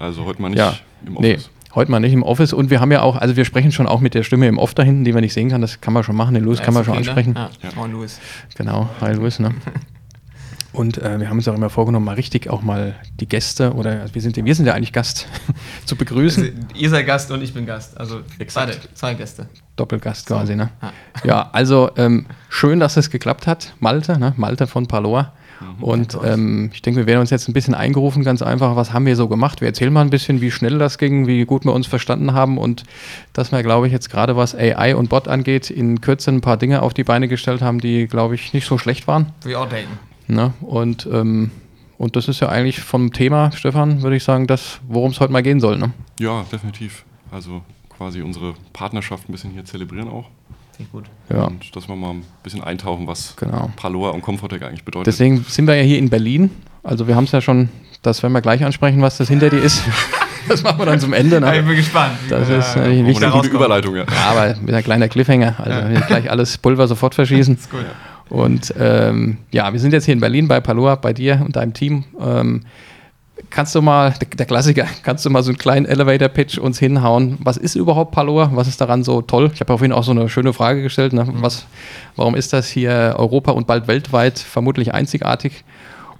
Also heute mal nicht ja. im Office. Nee. Heute mal nicht im Office und wir haben ja auch, also wir sprechen schon auch mit der Stimme im Off da hinten, die man nicht sehen kann, das kann man schon machen, den Louis ja, kann man schon okay, ne? ansprechen. Ne? Ja. Ja. Louis. Genau, hi Louis, ne? Und äh, wir haben uns auch immer vorgenommen, mal richtig auch mal die Gäste oder also wir sind wir sind ja eigentlich Gast zu begrüßen. Also, ihr seid Gast und ich bin Gast, also zwei, zwei Gäste. Doppelgast so. quasi, ne? Ah. Ja, also ähm, schön, dass es geklappt hat, Malte, ne? Malte von Paloa. Mhm, und ähm, ich denke, wir werden uns jetzt ein bisschen eingerufen, ganz einfach, was haben wir so gemacht? Wir erzählen mal ein bisschen, wie schnell das ging, wie gut wir uns verstanden haben und dass wir, glaube ich, jetzt gerade was AI und Bot angeht, in Kürze ein paar Dinge auf die Beine gestellt haben, die, glaube ich, nicht so schlecht waren. Wie auch denken. Ne? Und, ähm, und das ist ja eigentlich vom Thema, Stefan, würde ich sagen, das, worum es heute mal gehen soll. Ne? Ja, definitiv. Also quasi unsere Partnerschaft ein bisschen hier zelebrieren auch. Klingt gut. Ja. Und dass wir mal ein bisschen eintauchen, was genau. Paloa und Comfortec eigentlich bedeutet. Deswegen sind wir ja hier in Berlin. Also wir haben es ja schon, das werden wir gleich ansprechen, was das hinter dir ist. Das machen wir dann zum Ende. Ne? Ich bin gespannt. Das ist äh, wichtig. Eine gute Überleitung, ja. ja. aber mit einer kleinen Cliffhanger. Also ja. gleich alles Pulver sofort verschießen. Das ist gut. Und ähm, ja, wir sind jetzt hier in Berlin bei Paloa, bei dir und deinem Team. Ähm, kannst du mal, der, Klassiker, kannst du mal so einen kleinen Elevator-Pitch uns hinhauen? Was ist überhaupt Paloa? Was ist daran so toll? Ich habe vorhin auch so eine schöne Frage gestellt. Ne? Was, warum ist das hier Europa und bald weltweit vermutlich einzigartig?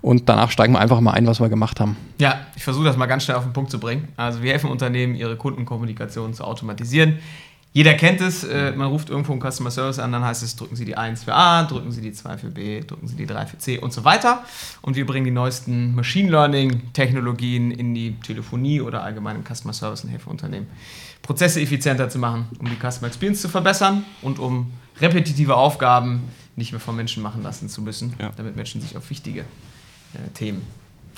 Und danach steigen wir einfach mal ein, was wir gemacht haben. Ja, ich versuche das mal ganz schnell auf den Punkt zu bringen. Also wir helfen Unternehmen, ihre Kundenkommunikation zu automatisieren. Jeder kennt es, äh, man ruft irgendwo einen Customer Service an, dann heißt es, drücken Sie die 1 für A, drücken Sie die 2 für B, drücken Sie die 3 für C und so weiter. Und wir bringen die neuesten Machine Learning-Technologien in die Telefonie oder allgemein im Customer Service und helfen Unternehmen, Prozesse effizienter zu machen, um die Customer Experience zu verbessern und um repetitive Aufgaben nicht mehr von Menschen machen lassen zu müssen, ja. damit Menschen sich auf wichtige äh, Themen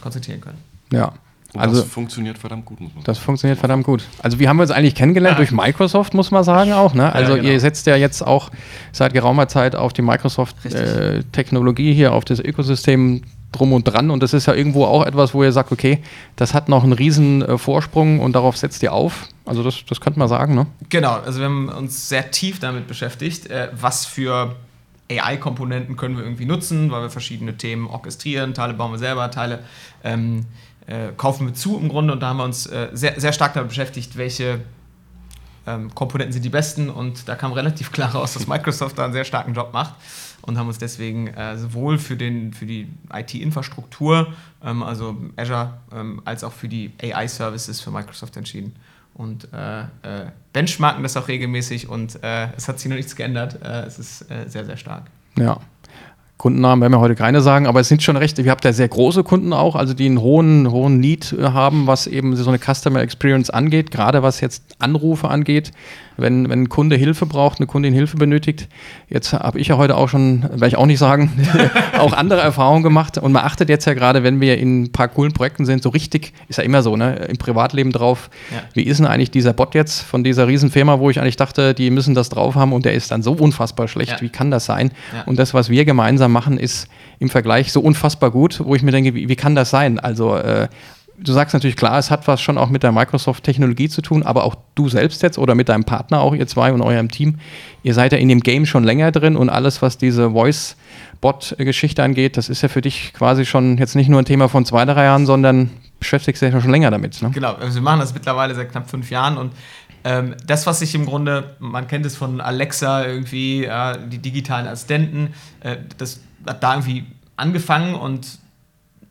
konzentrieren können. Ja, und also, das funktioniert verdammt gut, muss man sagen. Das funktioniert verdammt gut. Also wie haben wir uns eigentlich kennengelernt? Ja. Durch Microsoft, muss man sagen auch. Ne? Also ja, genau. ihr setzt ja jetzt auch seit geraumer Zeit auf die Microsoft-Technologie äh, hier, auf das Ökosystem drum und dran. Und das ist ja irgendwo auch etwas, wo ihr sagt, okay, das hat noch einen riesen äh, Vorsprung und darauf setzt ihr auf. Also das, das könnte man sagen, ne? Genau, also wir haben uns sehr tief damit beschäftigt, äh, was für AI-Komponenten können wir irgendwie nutzen, weil wir verschiedene Themen orchestrieren, Teile bauen wir selber, Teile ähm, äh, kaufen wir zu im Grunde. Und da haben wir uns äh, sehr, sehr stark damit beschäftigt, welche ähm, Komponenten sind die besten. Und da kam relativ klar raus, dass Microsoft da einen sehr starken Job macht. Und haben uns deswegen äh, sowohl für, den, für die IT-Infrastruktur, ähm, also Azure, ähm, als auch für die AI-Services für Microsoft entschieden. Und äh, äh, benchmarken das auch regelmäßig. Und äh, es hat sich noch nichts geändert. es ist sehr, sehr stark. Ja, Kundennamen werden wir heute keine sagen, aber es sind schon recht, ihr habt ja sehr große Kunden auch, also die einen hohen, hohen Need äh, haben, was eben so eine Customer Experience angeht, gerade was jetzt Anrufe angeht wenn, wenn ein Kunde Hilfe braucht, eine Kundin Hilfe benötigt. Jetzt habe ich ja heute auch schon, werde ich auch nicht sagen, auch andere Erfahrungen gemacht. Und man achtet jetzt ja gerade, wenn wir in ein paar coolen Projekten sind, so richtig, ist ja immer so, ne, im Privatleben drauf, ja. wie ist denn eigentlich dieser Bot jetzt von dieser Riesenfirma, wo ich eigentlich dachte, die müssen das drauf haben und der ist dann so unfassbar schlecht. Ja. Wie kann das sein? Ja. Und das, was wir gemeinsam machen, ist im Vergleich so unfassbar gut, wo ich mir denke, wie, wie kann das sein? Also äh, du sagst natürlich klar, es hat was schon auch mit der Microsoft-Technologie zu tun, aber auch du selbst jetzt oder mit deinem Partner auch, ihr zwei und eurem Team, ihr seid ja in dem Game schon länger drin und alles, was diese Voice-Bot-Geschichte angeht, das ist ja für dich quasi schon jetzt nicht nur ein Thema von zwei, drei Jahren, sondern beschäftigst dich ja schon länger damit. Ne? Genau, also wir machen das mittlerweile seit knapp fünf Jahren und ähm, das, was sich im Grunde, man kennt es von Alexa irgendwie, ja, die digitalen Assistenten, äh, das hat da irgendwie angefangen und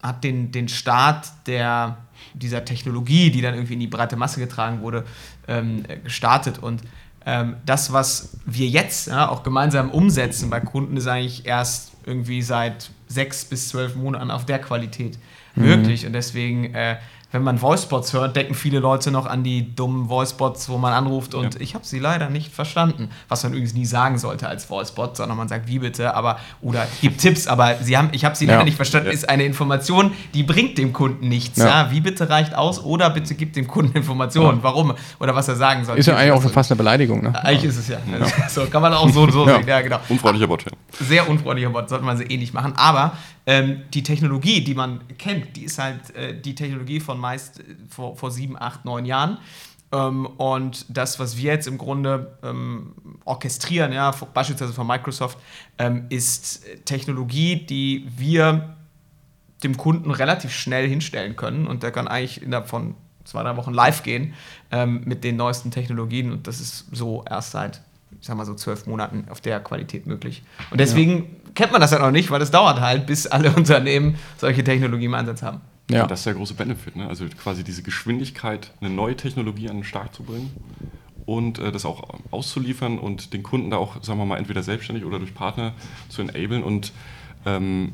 hat den, den Start der, dieser Technologie, die dann irgendwie in die breite Masse getragen wurde, ähm, gestartet. Und ähm, das, was wir jetzt ja, auch gemeinsam umsetzen bei Kunden, ist eigentlich erst irgendwie seit sechs bis zwölf Monaten auf der Qualität mhm. möglich. Und deswegen äh, wenn man Voicebots hört, denken viele Leute noch an die dummen Voicebots, wo man anruft und ja. ich habe sie leider nicht verstanden. Was man übrigens nie sagen sollte als Voicebot, sondern man sagt, wie bitte, aber oder gibt Tipps, aber sie haben, ich habe sie ja. leider nicht verstanden, ja. ist eine Information, die bringt dem Kunden nichts. Ja. Wie bitte reicht aus oder bitte gibt dem Kunden Informationen, warum oder was er sagen soll. Ist ja eigentlich auch schon fast eine Beleidigung. Ne? Eigentlich ist es ja. So kann man auch so, so sehen. Ja, genau. Unfreundlicher Bot. Sehr unfreundlicher Bot, sollte man sie eh nicht machen. Aber ähm, die Technologie, die man kennt, die ist halt äh, die Technologie von meist äh, vor, vor sieben, acht, neun Jahren. Ähm, und das, was wir jetzt im Grunde ähm, orchestrieren, ja, beispielsweise von Microsoft, ähm, ist Technologie, die wir dem Kunden relativ schnell hinstellen können. Und der kann eigentlich innerhalb von zwei, drei Wochen live gehen ähm, mit den neuesten Technologien und das ist so erst seit, ich sag mal so zwölf Monaten auf der Qualität möglich. Und deswegen. Kennt man das ja noch nicht, weil es dauert halt, bis alle Unternehmen solche Technologien im Einsatz haben. Ja. das ist der große Benefit, ne? also quasi diese Geschwindigkeit, eine neue Technologie an den Start zu bringen und äh, das auch auszuliefern und den Kunden da auch, sagen wir mal, entweder selbstständig oder durch Partner zu enablen und ähm,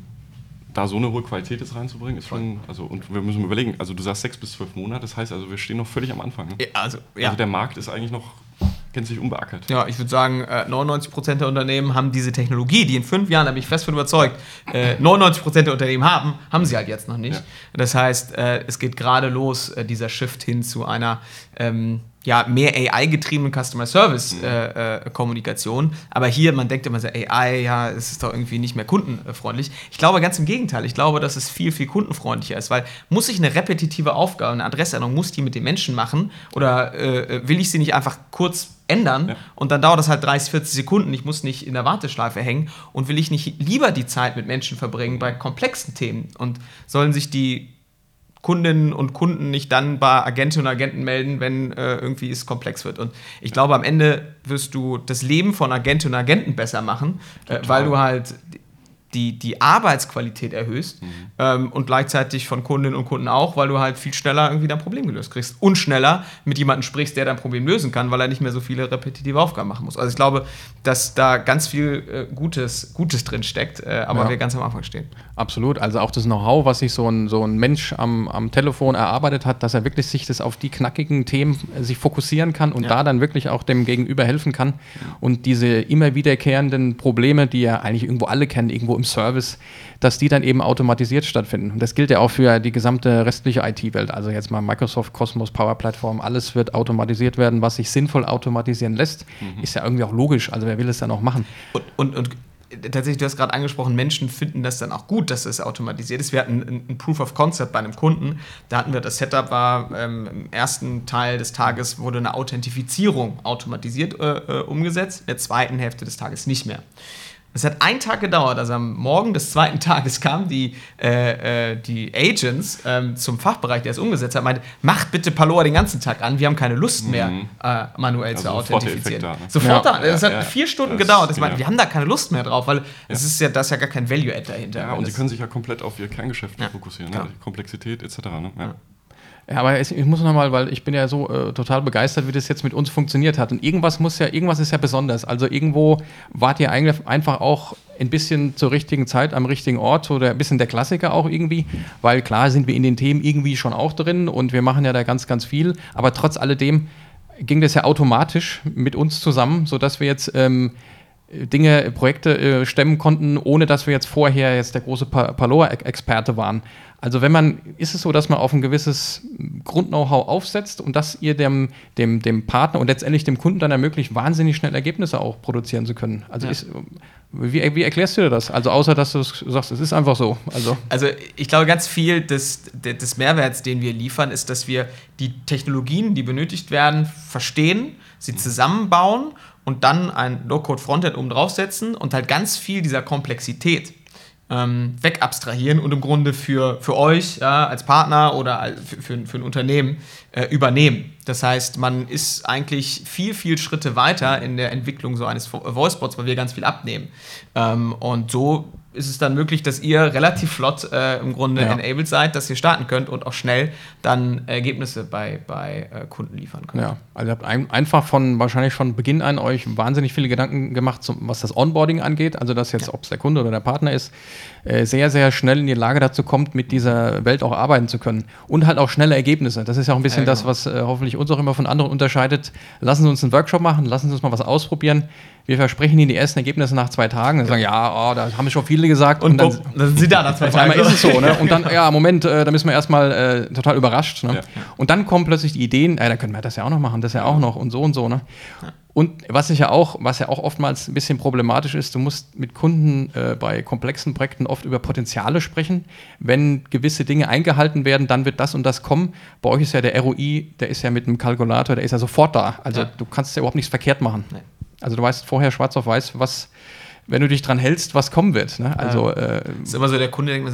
da so eine hohe Qualität jetzt reinzubringen, ist schon, also und wir müssen überlegen, also du sagst sechs bis zwölf Monate, das heißt also, wir stehen noch völlig am Anfang. Ne? Ja, also, ja. also der Markt ist eigentlich noch gänzlich unbeackert. Ja, ich würde sagen, 99% äh, der Unternehmen haben diese Technologie, die in fünf Jahren, da bin ich fest von überzeugt, 99% äh, der Unternehmen haben, haben sie halt jetzt noch nicht. Ja. Das heißt, äh, es geht gerade los, dieser Shift hin zu einer ähm, ja, mehr AI-getriebenen Customer Service-Kommunikation. Mhm. Äh, äh, aber hier, man denkt immer so, AI, ja, es ist doch irgendwie nicht mehr kundenfreundlich. Ich glaube ganz im Gegenteil. Ich glaube, dass es viel, viel kundenfreundlicher ist, weil muss ich eine repetitive Aufgabe, eine Adressänderung, muss die mit den Menschen machen oder äh, will ich sie nicht einfach kurz ändern ja. und dann dauert das halt 30, 40 Sekunden. Ich muss nicht in der Warteschleife hängen und will ich nicht lieber die Zeit mit Menschen verbringen bei komplexen Themen und sollen sich die Kundinnen und Kunden nicht dann bei Agentinnen und Agenten melden, wenn äh, irgendwie es komplex wird. Und ich glaube, am Ende wirst du das Leben von Agentinnen und Agenten besser machen, äh, weil du halt die, die Arbeitsqualität erhöhst mhm. ähm, und gleichzeitig von Kundinnen und Kunden auch, weil du halt viel schneller irgendwie dein Problem gelöst kriegst und schneller mit jemandem sprichst, der dein Problem lösen kann, weil er nicht mehr so viele repetitive Aufgaben machen muss. Also ich glaube, dass da ganz viel äh, Gutes, Gutes drin steckt, äh, aber ja. wir ganz am Anfang stehen. Absolut. Also auch das Know-how, was sich so ein, so ein Mensch am, am Telefon erarbeitet hat, dass er wirklich sich das auf die knackigen Themen äh, sich fokussieren kann und ja. da dann wirklich auch dem Gegenüber helfen kann und diese immer wiederkehrenden Probleme, die ja eigentlich irgendwo alle kennen, irgendwo im Service, dass die dann eben automatisiert stattfinden. Und das gilt ja auch für die gesamte restliche IT-Welt. Also jetzt mal Microsoft, Cosmos, Power Platform, alles wird automatisiert werden, was sich sinnvoll automatisieren lässt. Mhm. Ist ja irgendwie auch logisch. Also wer will es dann auch machen? Und, und, und tatsächlich, du hast gerade angesprochen, Menschen finden das dann auch gut, dass es automatisiert ist. Wir hatten ein, Proof of Concept bei einem Kunden. Da hatten wir das Setup war ähm, im ersten Teil des Tages wurde eine Authentifizierung automatisiert äh, äh umgesetzt, in der zweiten Hälfte des Tages nicht mehr. Es hat einen Tag gedauert, also am Morgen des zweiten Tages kamen die, äh, äh, die Agents ähm, zum Fachbereich, der es umgesetzt hat, meinte, macht bitte Paloa den ganzen Tag an, wir haben keine Lust mehr, mhm. äh, manuell also zu authentifizieren. Da, ne? Sofort ja. da, es hat ja, vier Stunden gedauert. Das meinte, wir haben da keine Lust mehr drauf, weil es ist ja, da ist ja gar kein Value-Add dahinter. Ja, und sie können sich ja komplett auf ihr Kerngeschäft fokussieren, ne? Komplexität etc. Ne? Ja, aber ich muss noch mal, weil ich bin ja so äh, total begeistert, wie das jetzt mit uns funktioniert hat. Und irgendwas muss ja, irgendwas ist ja besonders. Also irgendwo wart ihr einfach auch ein bisschen zur richtigen Zeit am richtigen Ort oder ein bisschen der Klassiker auch irgendwie, weil klar sind wir in den Themen irgendwie schon auch drin und wir machen ja da ganz, ganz viel. Aber trotz alledem ging das ja automatisch mit uns zusammen, sodass wir jetzt ähm, Dinge, Projekte äh, stemmen konnten, ohne dass wir jetzt vorher jetzt der große pa Paloa-Experte waren. Also wenn man, ist es so, dass man auf ein gewisses Grund-Know-how aufsetzt und dass ihr dem, dem, dem Partner und letztendlich dem Kunden dann ermöglicht, wahnsinnig schnell Ergebnisse auch produzieren zu können. Also ja. ist, wie, wie, erklärst du dir das? Also außer, dass du sagst, es ist einfach so. Also, also ich glaube, ganz viel des, des Mehrwerts, den wir liefern, ist, dass wir die Technologien, die benötigt werden, verstehen, sie zusammenbauen und dann ein Low-Code-Frontend oben draufsetzen und halt ganz viel dieser Komplexität ähm, wegabstrahieren und im Grunde für, für euch ja, als Partner oder für, für, für ein Unternehmen äh, übernehmen. Das heißt, man ist eigentlich viel, viel Schritte weiter in der Entwicklung so eines Voicebots, weil wir ganz viel abnehmen. Ähm, und so ist es dann möglich, dass ihr relativ flott äh, im Grunde ja. enabled seid, dass ihr starten könnt und auch schnell dann Ergebnisse bei, bei äh, Kunden liefern könnt. Ja, also ihr habt ein, einfach von wahrscheinlich von Beginn an euch wahnsinnig viele Gedanken gemacht, zum, was das Onboarding angeht. Also dass jetzt, ja. ob es der Kunde oder der Partner ist, äh, sehr, sehr schnell in die Lage dazu kommt, mit dieser Welt auch arbeiten zu können. Und halt auch schnelle Ergebnisse. Das ist ja auch ein bisschen genau. das, was äh, hoffentlich uns auch immer von anderen unterscheidet. Lassen Sie uns einen Workshop machen, lassen Sie uns mal was ausprobieren wir versprechen Ihnen die ersten Ergebnisse nach zwei Tagen. Dann sagen, ja, oh, da haben schon viele gesagt. Und, und dann, dann, sind Sie da nach zwei Tagen. Einmal ist es so, ne? Und dann, ja, Moment, äh, da müssen wir erstmal äh, total überrascht. Ne? Ja. Und dann kommen plötzlich die Ideen, äh, da können wir das ja auch noch machen, das ja auch noch und so und so. Ne? Und was ich ja auch, was ja auch oftmals ein bisschen problematisch ist, du musst mit Kunden äh, bei komplexen Projekten oft über Potenziale sprechen. Wenn gewisse Dinge eingehalten werden, dann wird das und das kommen. Bei euch ist ja der ROI, der ist ja mit einem Kalkulator, der ist ja sofort da. Also ja. du kannst ja überhaupt nichts verkehrt machen. Nee. Also du weißt vorher schwarz auf weiß, was, wenn du dich dran hältst, was kommen wird. Ne? Also, äh, ist immer so, der Kunde denkt,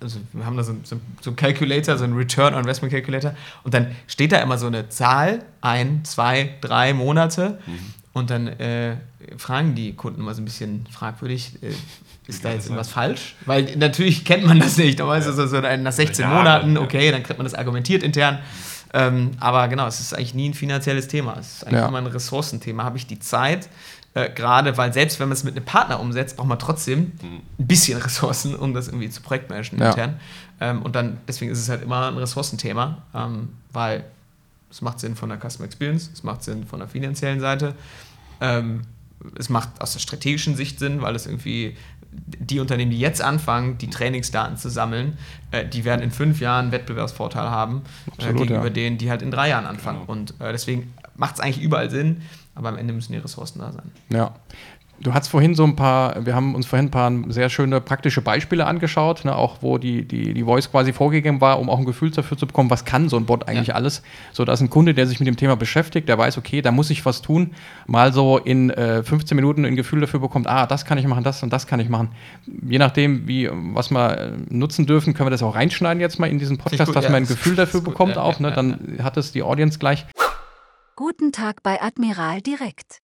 also wir haben da so, so, so einen Calculator, so einen Return on Investment Calculator und dann steht da immer so eine Zahl, ein, zwei, drei Monate mhm. und dann äh, fragen die Kunden immer so ein bisschen fragwürdig, äh, ist da jetzt irgendwas falsch? Weil natürlich kennt man das nicht. Da ja. so, so nach 16 ja, Monaten, okay, dann kriegt man das argumentiert intern. Ähm, aber genau, es ist eigentlich nie ein finanzielles Thema. Es ist eigentlich ja. immer ein Ressourcenthema. Habe ich die Zeit? Äh, Gerade weil selbst wenn man es mit einem Partner umsetzt, braucht man trotzdem mhm. ein bisschen Ressourcen, um das irgendwie zu projektmanagen ja. intern. Ähm, und dann, deswegen ist es halt immer ein Ressourcenthema, ähm, weil es macht Sinn von der Customer Experience, es macht Sinn von der finanziellen Seite. Ähm, es macht aus der strategischen Sicht Sinn, weil es irgendwie die Unternehmen, die jetzt anfangen, die Trainingsdaten zu sammeln, äh, die werden in fünf Jahren einen Wettbewerbsvorteil haben äh, Absolut, äh, gegenüber ja. denen, die halt in drei Jahren anfangen. Genau. Und äh, deswegen macht es eigentlich überall Sinn, aber am Ende müssen die Ressourcen da sein. Ja. Du hast vorhin so ein paar, wir haben uns vorhin ein paar sehr schöne praktische Beispiele angeschaut, ne, auch wo die, die, die Voice quasi vorgegeben war, um auch ein Gefühl dafür zu bekommen, was kann so ein Bot eigentlich ja. alles. So, dass ein Kunde, der sich mit dem Thema beschäftigt, der weiß, okay, da muss ich was tun, mal so in äh, 15 Minuten ein Gefühl dafür bekommt, ah, das kann ich machen, das und das kann ich machen. Je nachdem, wie, was wir äh, nutzen dürfen, können wir das auch reinschneiden jetzt mal in diesen Podcast, gut, dass ja, man ein Gefühl dafür bekommt gut, ja, auch, ne, dann hat es die Audience gleich. Guten Tag bei Admiral Direkt.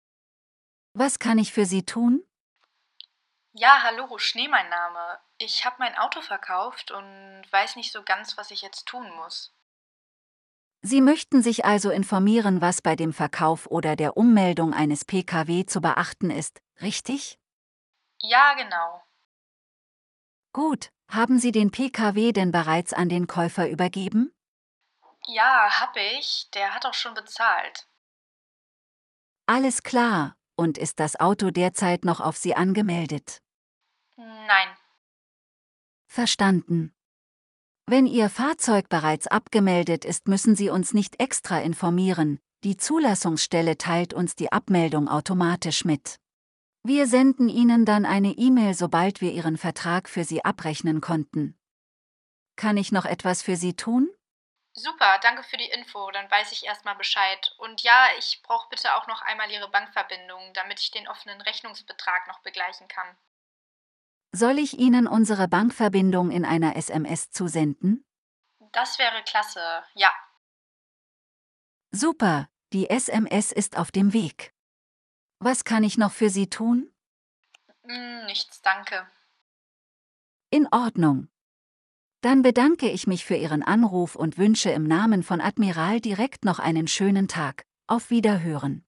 Was kann ich für Sie tun? Ja, hallo, Schnee mein Name. Ich habe mein Auto verkauft und weiß nicht so ganz, was ich jetzt tun muss. Sie möchten sich also informieren, was bei dem Verkauf oder der Ummeldung eines Pkw zu beachten ist, richtig? Ja, genau. Gut, haben Sie den Pkw denn bereits an den Käufer übergeben? Ja, hab ich. Der hat auch schon bezahlt. Alles klar. Und ist das Auto derzeit noch auf Sie angemeldet? Nein. Verstanden. Wenn Ihr Fahrzeug bereits abgemeldet ist, müssen Sie uns nicht extra informieren, die Zulassungsstelle teilt uns die Abmeldung automatisch mit. Wir senden Ihnen dann eine E-Mail, sobald wir Ihren Vertrag für Sie abrechnen konnten. Kann ich noch etwas für Sie tun? Super, danke für die Info, dann weiß ich erstmal Bescheid. Und ja, ich brauche bitte auch noch einmal Ihre Bankverbindung, damit ich den offenen Rechnungsbetrag noch begleichen kann. Soll ich Ihnen unsere Bankverbindung in einer SMS zusenden? Das wäre klasse, ja. Super, die SMS ist auf dem Weg. Was kann ich noch für Sie tun? Hm, nichts, danke. In Ordnung. Dann bedanke ich mich für Ihren Anruf und wünsche im Namen von Admiral direkt noch einen schönen Tag. Auf Wiederhören.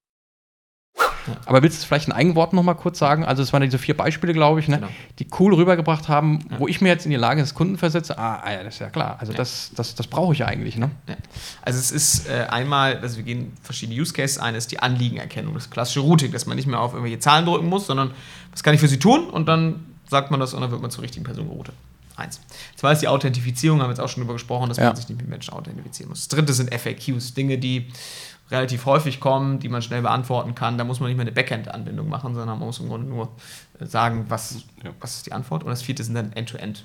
Aber willst du vielleicht ein Eigenwort noch mal kurz sagen? Also es waren diese vier Beispiele, glaube ich, ne, genau. die cool rübergebracht haben, ja. wo ich mir jetzt in die Lage des Kunden versetze. Ah, ja, das ist ja klar. Also ja. das, das, das brauche ich eigentlich. Ne? Ja. Also es ist äh, einmal, also wir gehen verschiedene Use Cases ein, ist die Anliegenerkennung, das klassische Routing, dass man nicht mehr auf irgendwelche Zahlen drücken muss, sondern was kann ich für Sie tun? Und dann sagt man das und dann wird man zur richtigen Person geroutet. Eins. Zwei ist die Authentifizierung, haben wir jetzt auch schon darüber gesprochen, dass ja. man sich nicht mit Menschen authentifizieren muss. Das dritte sind FAQs, Dinge, die relativ häufig kommen, die man schnell beantworten kann. Da muss man nicht mehr eine Backend-Anbindung machen, sondern man muss im Grunde nur äh, sagen, was, ja. was ist die Antwort. Und das vierte sind dann End-to-End.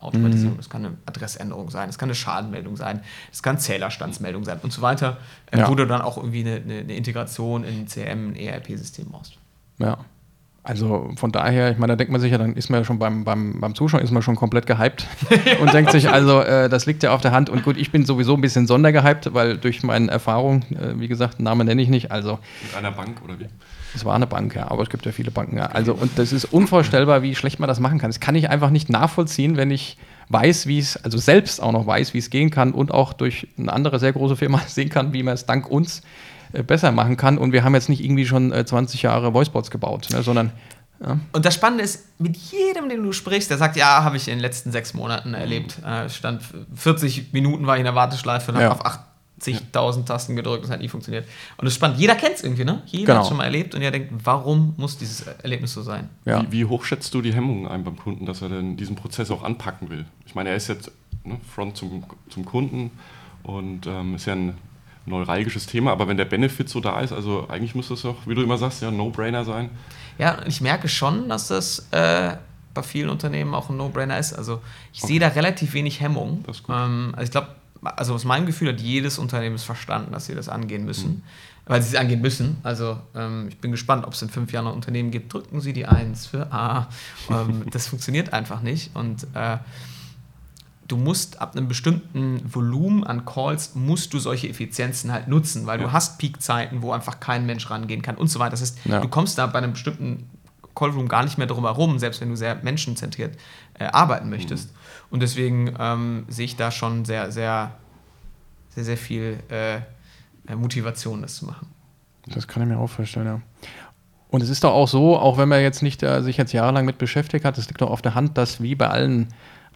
Automatisierung. Mhm. Das kann eine Adressänderung sein, das kann eine Schadenmeldung sein, das kann Zählerstandsmeldung sein und so weiter, äh, ja. wo du dann auch irgendwie eine, eine Integration in ein CM, ein ERP-System brauchst. Ja. Also von daher, ich meine, da denkt man sich ja, dann ist man ja schon beim, beim, beim Zuschauen, ist man schon komplett gehypt und denkt sich, also äh, das liegt ja auf der Hand. Und gut, ich bin sowieso ein bisschen sondergehypt, weil durch meine Erfahrung, äh, wie gesagt, Namen nenne ich nicht. Also, Mit einer Bank oder wie? Es war eine Bank, ja, aber es gibt ja viele Banken, ja. Also, und das ist unvorstellbar, wie schlecht man das machen kann. Das kann ich einfach nicht nachvollziehen, wenn ich weiß, wie es, also selbst auch noch weiß, wie es gehen kann und auch durch eine andere sehr große Firma sehen kann, wie man es dank uns besser machen kann. Und wir haben jetzt nicht irgendwie schon 20 äh, Jahre Voicebots gebaut, ne, sondern. Ja. Und das Spannende ist, mit jedem, den du sprichst, der sagt, ja, habe ich in den letzten sechs Monaten erlebt. Äh, stand 40 Minuten war ich in der Warteschleife und habe ja. auf 80.000 Tasten gedrückt, das hat nie funktioniert. Und das ist spannend. Jeder kennt es irgendwie, ne? Jeder genau. hat es schon mal erlebt und jeder denkt, warum muss dieses Erlebnis so sein? Ja. Wie, wie, hoch schätzt du die Hemmungen ein beim Kunden, dass er denn diesen Prozess auch anpacken will? Ich meine, er ist jetzt ne, Front zum, zum Kunden und ähm, ist ja ein neuralgisches Thema, aber wenn der Benefit so da ist, also eigentlich muss das doch, wie du immer sagst, ja, No-Brainer sein. Ja, ich merke schon, dass das äh, bei vielen Unternehmen auch ein No-Brainer ist. Also ich okay. sehe da relativ wenig Hemmung. Ähm, also ich glaube, also aus meinem Gefühl hat jedes Unternehmen es verstanden, dass sie das angehen müssen. Mhm. weil sie es angehen müssen. Also ähm, ich bin gespannt, ob es in fünf Jahren noch Unternehmen gibt. Drücken Sie die Eins für A. Ähm, das funktioniert einfach nicht. Und äh, du musst ab einem bestimmten Volumen an Calls, musst du solche Effizienzen halt nutzen, weil ja. du hast Peakzeiten, wo einfach kein Mensch rangehen kann und so weiter. Das heißt, ja. du kommst da bei einem bestimmten Callroom gar nicht mehr drum herum, selbst wenn du sehr menschenzentriert äh, arbeiten möchtest. Mhm. Und deswegen ähm, sehe ich da schon sehr, sehr, sehr, sehr viel äh, Motivation, das zu machen. Das kann ich mir auch vorstellen, ja. Und es ist doch auch so, auch wenn man jetzt nicht äh, sich jetzt jahrelang mit beschäftigt hat, es liegt doch auf der Hand, dass wie bei allen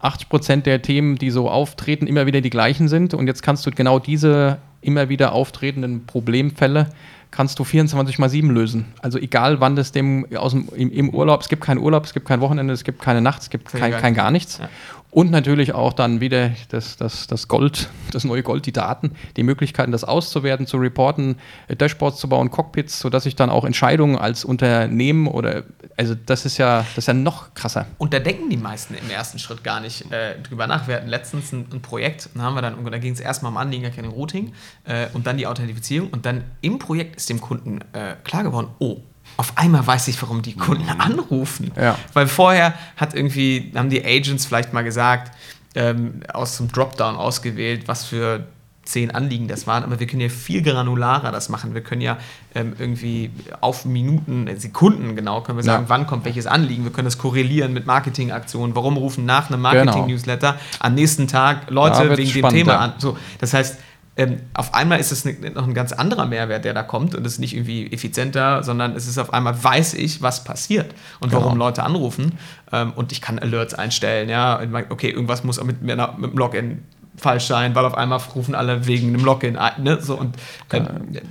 80 Prozent der Themen, die so auftreten, immer wieder die gleichen sind. Und jetzt kannst du genau diese immer wieder auftretenden Problemfälle kannst du 24 mal 7 lösen. Also egal, wann das dem aus dem, im, im Urlaub, es gibt keinen Urlaub, es gibt kein Wochenende, es gibt keine Nacht, es gibt kein, kein gar nichts. Ja. Und natürlich auch dann wieder das, das, das Gold, das neue Gold, die Daten, die Möglichkeiten, das auszuwerten, zu reporten, äh, Dashboards zu bauen, Cockpits, sodass ich dann auch Entscheidungen als Unternehmen oder, also das ist ja, das ist ja noch krasser. Und da denken die meisten im ersten Schritt gar nicht äh, drüber nach. Wir hatten letztens ein, ein Projekt, da haben wir dann, da ging es erstmal um Anliegerkennung Routing äh, und dann die Authentifizierung und dann im Projekt ist dem Kunden äh, klar geworden, oh, auf einmal weiß ich, warum die Kunden mhm. anrufen. Ja. Weil vorher hat irgendwie, haben die Agents vielleicht mal gesagt, ähm, aus dem Dropdown ausgewählt, was für zehn Anliegen das waren, aber wir können ja viel granularer das machen. Wir können ja ähm, irgendwie auf Minuten, äh, Sekunden genau, können wir sagen, ja. wann kommt welches Anliegen. Wir können das korrelieren mit Marketingaktionen. Warum rufen nach einem. Marketing-Newsletter genau. am nächsten Tag Leute wegen spannend, dem Thema ja. an? So, das heißt, ähm, auf einmal ist es ne, noch ein ganz anderer Mehrwert, der da kommt und es ist nicht irgendwie effizienter, sondern es ist auf einmal, weiß ich, was passiert und genau. warum Leute anrufen ähm, und ich kann Alerts einstellen, ja, okay, irgendwas muss mit, mit, mit dem Login falsch sein, weil auf einmal rufen alle wegen einem Login ein. Ne? So, und, äh,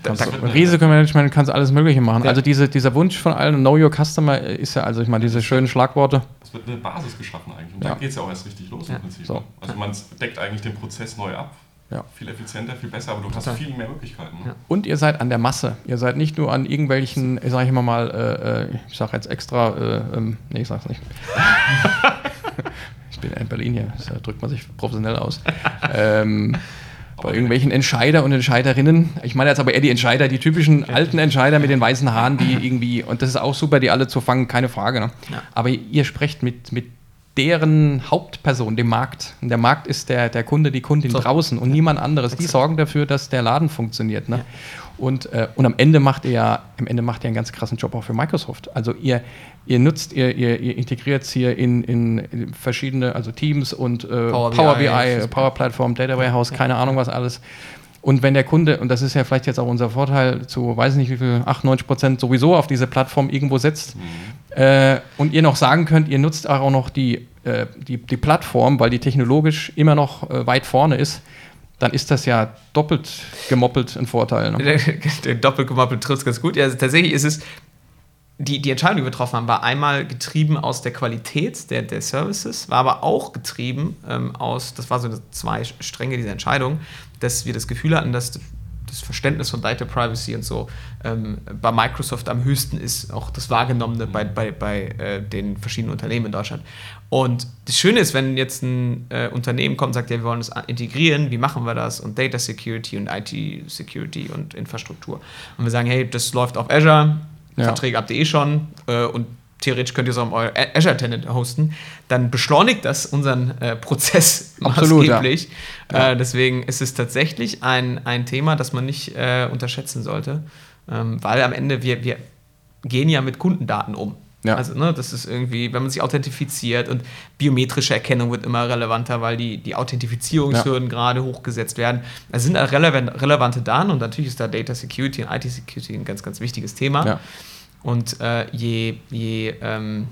da, da, Risikomanagement kannst alles Mögliche machen. Ja. Also diese, dieser Wunsch von allen, Know Your Customer, ist ja, also ich meine, diese schönen Schlagworte. Es wird eine Basis geschaffen eigentlich. Und ja. da geht es ja auch erst richtig los ja. im Prinzip. So. Ne? Also man deckt eigentlich den Prozess neu ab ja. Viel effizienter, viel besser, aber du hast viel mehr Möglichkeiten. Ne? Ja. Und ihr seid an der Masse. Ihr seid nicht nur an irgendwelchen, sag ich immer mal, äh, äh ich sag jetzt extra, äh, ähm, nee, ich sag's nicht. ich bin in Berlin hier, da drückt man sich professionell aus. ähm, bei irgendwelchen Entscheider und Entscheiderinnen. Ich meine jetzt aber eher die Entscheider, die typischen alten Entscheider mit den weißen Haaren, die irgendwie, und das ist auch super, die alle zu fangen, keine Frage. Ne? Ja. Aber ihr sprecht mit, mit deren Hauptperson, dem Markt. Und der Markt ist der, der Kunde, die Kundin so. draußen und ja. niemand anderes. Die sorgen dafür, dass der Laden funktioniert. Ne? Ja. Und, äh, und am Ende macht ihr ja, am Ende macht ihr einen ganz krassen Job auch für Microsoft. Also ihr, ihr nutzt, ihr, ihr, ihr integriert es hier in, in, verschiedene, also Teams und äh, Power, Power BI, BI Power Platform, Data Warehouse, ja. keine Ahnung was alles. Und wenn der Kunde, und das ist ja vielleicht jetzt auch unser Vorteil, zu weiß nicht wie viel, 98 Prozent sowieso auf diese Plattform irgendwo setzt, mhm. äh, und ihr noch sagen könnt, ihr nutzt auch noch die, äh, die, die Plattform, weil die technologisch immer noch äh, weit vorne ist, dann ist das ja doppelt gemoppelt ein Vorteil. Ne? doppelt gemoppelt trifft es ganz gut. Ja, also tatsächlich ist es, die, die Entscheidung, die wir getroffen haben, war einmal getrieben aus der Qualität der, der Services, war aber auch getrieben ähm, aus, das war so zwei Stränge dieser Entscheidung, dass wir das Gefühl hatten, dass das Verständnis von Data Privacy und so ähm, bei Microsoft am höchsten ist, auch das Wahrgenommene bei, bei, bei äh, den verschiedenen Unternehmen in Deutschland. Und das Schöne ist, wenn jetzt ein äh, Unternehmen kommt und sagt, ja, wir wollen das integrieren, wie machen wir das? Und Data Security und IT Security und Infrastruktur. Und wir sagen, hey, das läuft auf Azure, ja. Verträge habt ihr eh schon äh, und theoretisch könnt ihr es auch im Azure Tenant hosten, dann beschleunigt das unseren äh, Prozess Absolut, maßgeblich. Ja. Äh, deswegen ist es tatsächlich ein, ein Thema, das man nicht äh, unterschätzen sollte, ähm, weil am Ende wir, wir gehen ja mit Kundendaten um. Ja. Also, ne, das ist irgendwie, wenn man sich authentifiziert und biometrische Erkennung wird immer relevanter, weil die, die Authentifizierungshürden ja. gerade hochgesetzt werden. Das sind relevant, relevante Daten und natürlich ist da Data Security und IT Security ein ganz, ganz wichtiges Thema. Ja. Und äh, je, je ähm,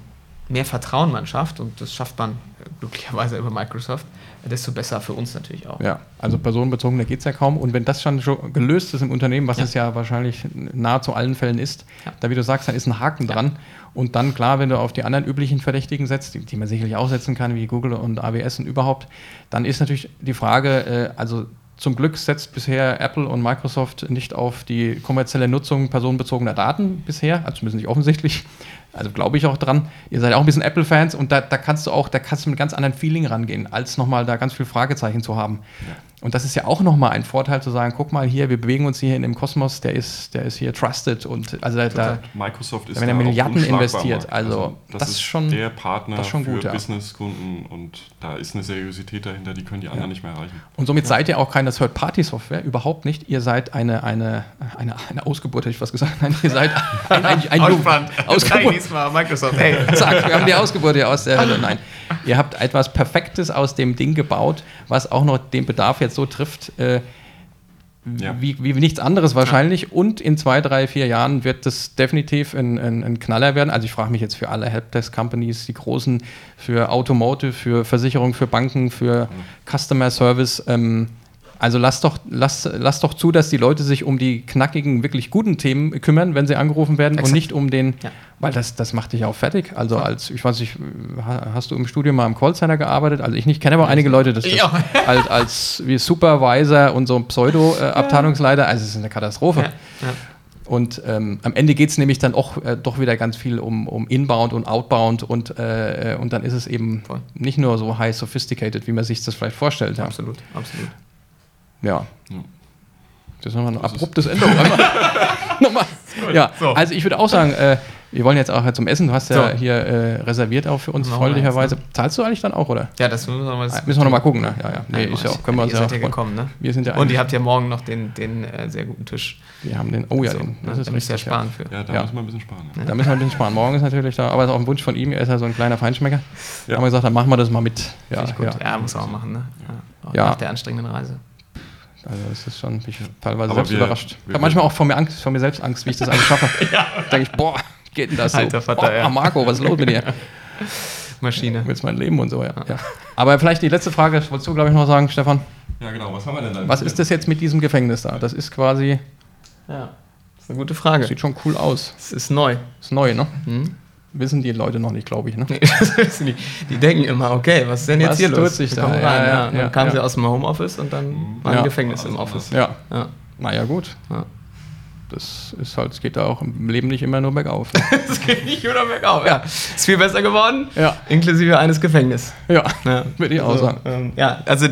mehr Vertrauen man schafft, und das schafft man glücklicherweise über Microsoft, desto besser für uns natürlich auch. Ja, also personenbezogen, da geht es ja kaum. Und wenn das schon gelöst ist im Unternehmen, was ja. es ja wahrscheinlich nahezu allen Fällen ist, ja. da wie du sagst, dann ist ein Haken ja. dran. Und dann, klar, wenn du auf die anderen üblichen Verdächtigen setzt, die, die, man sicherlich auch setzen kann, wie Google und AWS und überhaupt, dann ist natürlich die Frage, äh, also zum Glück setzt bisher Apple und Microsoft nicht auf die kommerzielle Nutzung personenbezogener Daten bisher, also zumindest nicht offensichtlich. Also glaube ich auch dran. Ihr seid auch ein bisschen Apple-Fans und da, da, kannst du auch, da kannst du mit ganz anderen Feeling rangehen, als nochmal da ganz viel Fragezeichen zu haben. Und das ist ja auch nochmal ein Vorteil zu sagen, guck mal hier, wir bewegen uns hier in dem Kosmos, der ist, der ist hier trusted und also da, da Microsoft ist wenn er da Milliarden investiert, Markt. also das, das ist schon- der Partner das schon für gut, ja. Businesskunden und da ist eine Seriosität dahinter, die können die anderen nicht mehr erreichen. Und somit seid ihr auch keine Third-Party-Software, überhaupt nicht. Ihr seid eine, eine, eine, eine Ausgeburt, hätte ich was gesagt. Nein, ihr seid ein, ein, ein, Ausspannend. Ausgeburt. diesmal Microsoft. Hey. Zack, wir haben die Ausgeburt hier aus der Hölle. Nein, ihr habt etwas Perfektes aus dem Ding gebaut, was auch noch den Bedarf jetzt so trifft, äh, Ja. wie, wie nichts anderes wahrscheinlich. Und in zwei, drei, vier Jahren wird das definitiv ein, ein, ein Knaller werden. Also ich frage mich jetzt für alle Helpdesk-Companies, die großen, für Automotive, für Versicherung, für Banken, für Customer Service. Ähm, also lasst doch, lasst, lasst doch zu, dass die Leute sich um die knackigen, wirklich guten Themen kümmern, wenn sie angerufen werden und Exakt. nicht um den, Ja. weil das, das macht dich auch fertig. Also als, ich weiß nicht, ha- hast du im Studium mal im Callcenter gearbeitet? Also ich nicht, kenne aber einige Leute, das, das Ja. als, als wie Supervisor und so Pseudo-Abteilungsleiter, also es ist eine Katastrophe. Ja. Und ähm, am Ende geht es nämlich dann auch äh, doch wieder ganz viel um, um Inbound und Outbound und, äh, und dann ist es eben Voll. nicht nur so high sophisticated, wie man sich das vielleicht vorstellt. Ja. Absolut, absolut. Ja. Ja. Das ist nochmal ein Das ist- abruptes Ende. nochmal. Ja, So. also ich würde auch sagen, äh, wir wollen jetzt auch zum Essen. Du hast ja So. hier äh, reserviert auch für uns, wir freundlicherweise. eins, Zahlst du eigentlich dann auch, oder? Ja, das müssen wir mal, Ah, Müssen wir nochmal gucken, ne? Ja, ja. Nee, Nein, ist ja auch, können wir uns Ihr ja seid ja gekommen, ne? Wir sind ja Und ihr habt ja morgen noch den, den äh, sehr guten Tisch. Wir haben den, oh ja, So, den, ne? das ist da müsst ihr ja richtig. sparen für. Ja, da Ja. müssen wir ein bisschen sparen. Ja. Da müssen wir ein bisschen sparen. Morgen ist natürlich da, aber es ist auch ein Wunsch von ihm. Er ist ja so ein kleiner Feinschmecker. Da Ja. haben wir gesagt, dann machen wir das mal mit. Ja, gut. ja. Ja, muss man auch machen, ne? Ja. Ja. Nach der anstrengenden Reise. Also das ist schon, bin ich teilweise Aber selbst wir- überrascht. Ich habe manchmal auch vor mir Angst, vor mir selbst Angst, wie ich das alles schaffe. Da denke ich, boah, geht denn das so? Alter Vater, boah, ja. Marco, was ist los mit dir? Maschine. Jetzt mein Leben und so, ja. ja. Aber vielleicht die letzte Frage, das wolltest du, glaube ich, noch sagen, Stefan. ja, genau. Was haben wir denn da? Was ist das jetzt mit diesem Gefängnis da? Das ist quasi, Ja. Das ist eine gute Frage. sieht schon cool aus. Es ist neu. Ist neu, ne? Hm? Wissen die Leute noch nicht, glaube ich, ne? Nee, das wissen die. Die denken immer, okay, was ist denn jetzt Was hier tut los? sich da? Ja, rein, ja, ja. Und ja, dann kamen ja. sie aus dem Homeoffice und dann war Ja. ein Gefängnis im Office. Ja. Ja. Naja, gut. Ja. Das ist halt, es geht da auch im Leben nicht immer nur bergauf. Ne? Das geht nicht oder bergauf. Ja. Ist viel besser geworden, Ja. inklusive eines Gefängnisses. ja, Ja. würde ich auch Also, sagen. ähm, ja, also äh,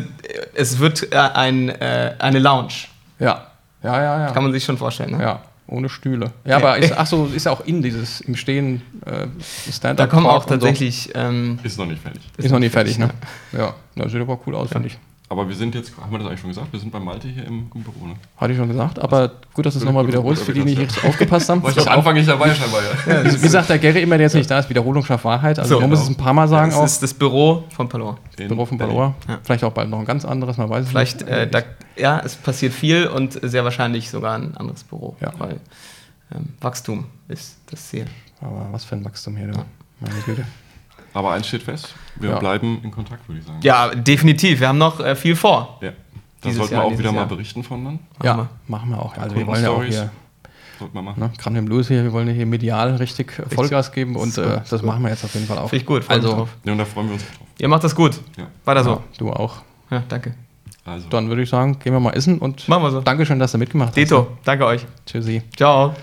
es wird äh, ein, äh, eine Lounge. Ja. Ja, ja, ja. Kann man sich schon vorstellen. Ne? Ja, ohne Stühle. Ja, aber ist, ach so, ist ja auch in dieses im Stehen äh, Stand-up. Da kommen auch tatsächlich. Ähm, Ist noch nicht fertig. So. Ist noch nicht fertig, ne? Ja, das sieht aber cool aus, finde ich. Aber wir sind jetzt, haben wir das eigentlich schon gesagt? Wir sind bei Malte hier im Büro, ne? Hatte ich schon gesagt, aber gut, dass du es nochmal wiederholst, für die, die nicht aufgepasst haben. War ich am Anfang nicht dabei scheinbar, ja. Wie, wie sagt der Gary immer, der jetzt nicht da ist, Wiederholung schafft Wahrheit. Also So, man muss genau. es ein paar Mal sagen das auch. ist das Büro von Palor. In Büro von. Palora. Ja. Vielleicht auch bald noch ein ganz anderes, man weiß es Vielleicht, nicht. äh, da, ja, es passiert viel und sehr wahrscheinlich sogar ein anderes Büro. Ja. Weil ähm, Wachstum ist das Ziel. Aber was für ein Wachstum hier, du. Meine Güte. Aber eins steht fest, wir Ja. bleiben in Kontakt, würde ich sagen. Ja, definitiv. Wir haben noch äh, viel vor. ja. Da sollten Jahr, wir auch wieder Jahr. mal berichten von dann. Ja, wir. machen wir auch. Also wir wollen ja auch hier, Sollten wir machen. ne, gerade mit dem Louis hier, wir wollen hier medial richtig, äh, Vollgas geben und So, äh, das machen wir jetzt auf jeden Fall auch. Finde ich gut. Also, drauf. Ja, und da freuen wir uns drauf. Ihr macht das gut. Ja. Weiter ja, so. du auch. Ja, danke. Also, Dann würde ich sagen, gehen wir mal essen und Machen wir so. Dankeschön, dass du mitgemacht hast. Dito, danke euch. Tschüssi. Ciao.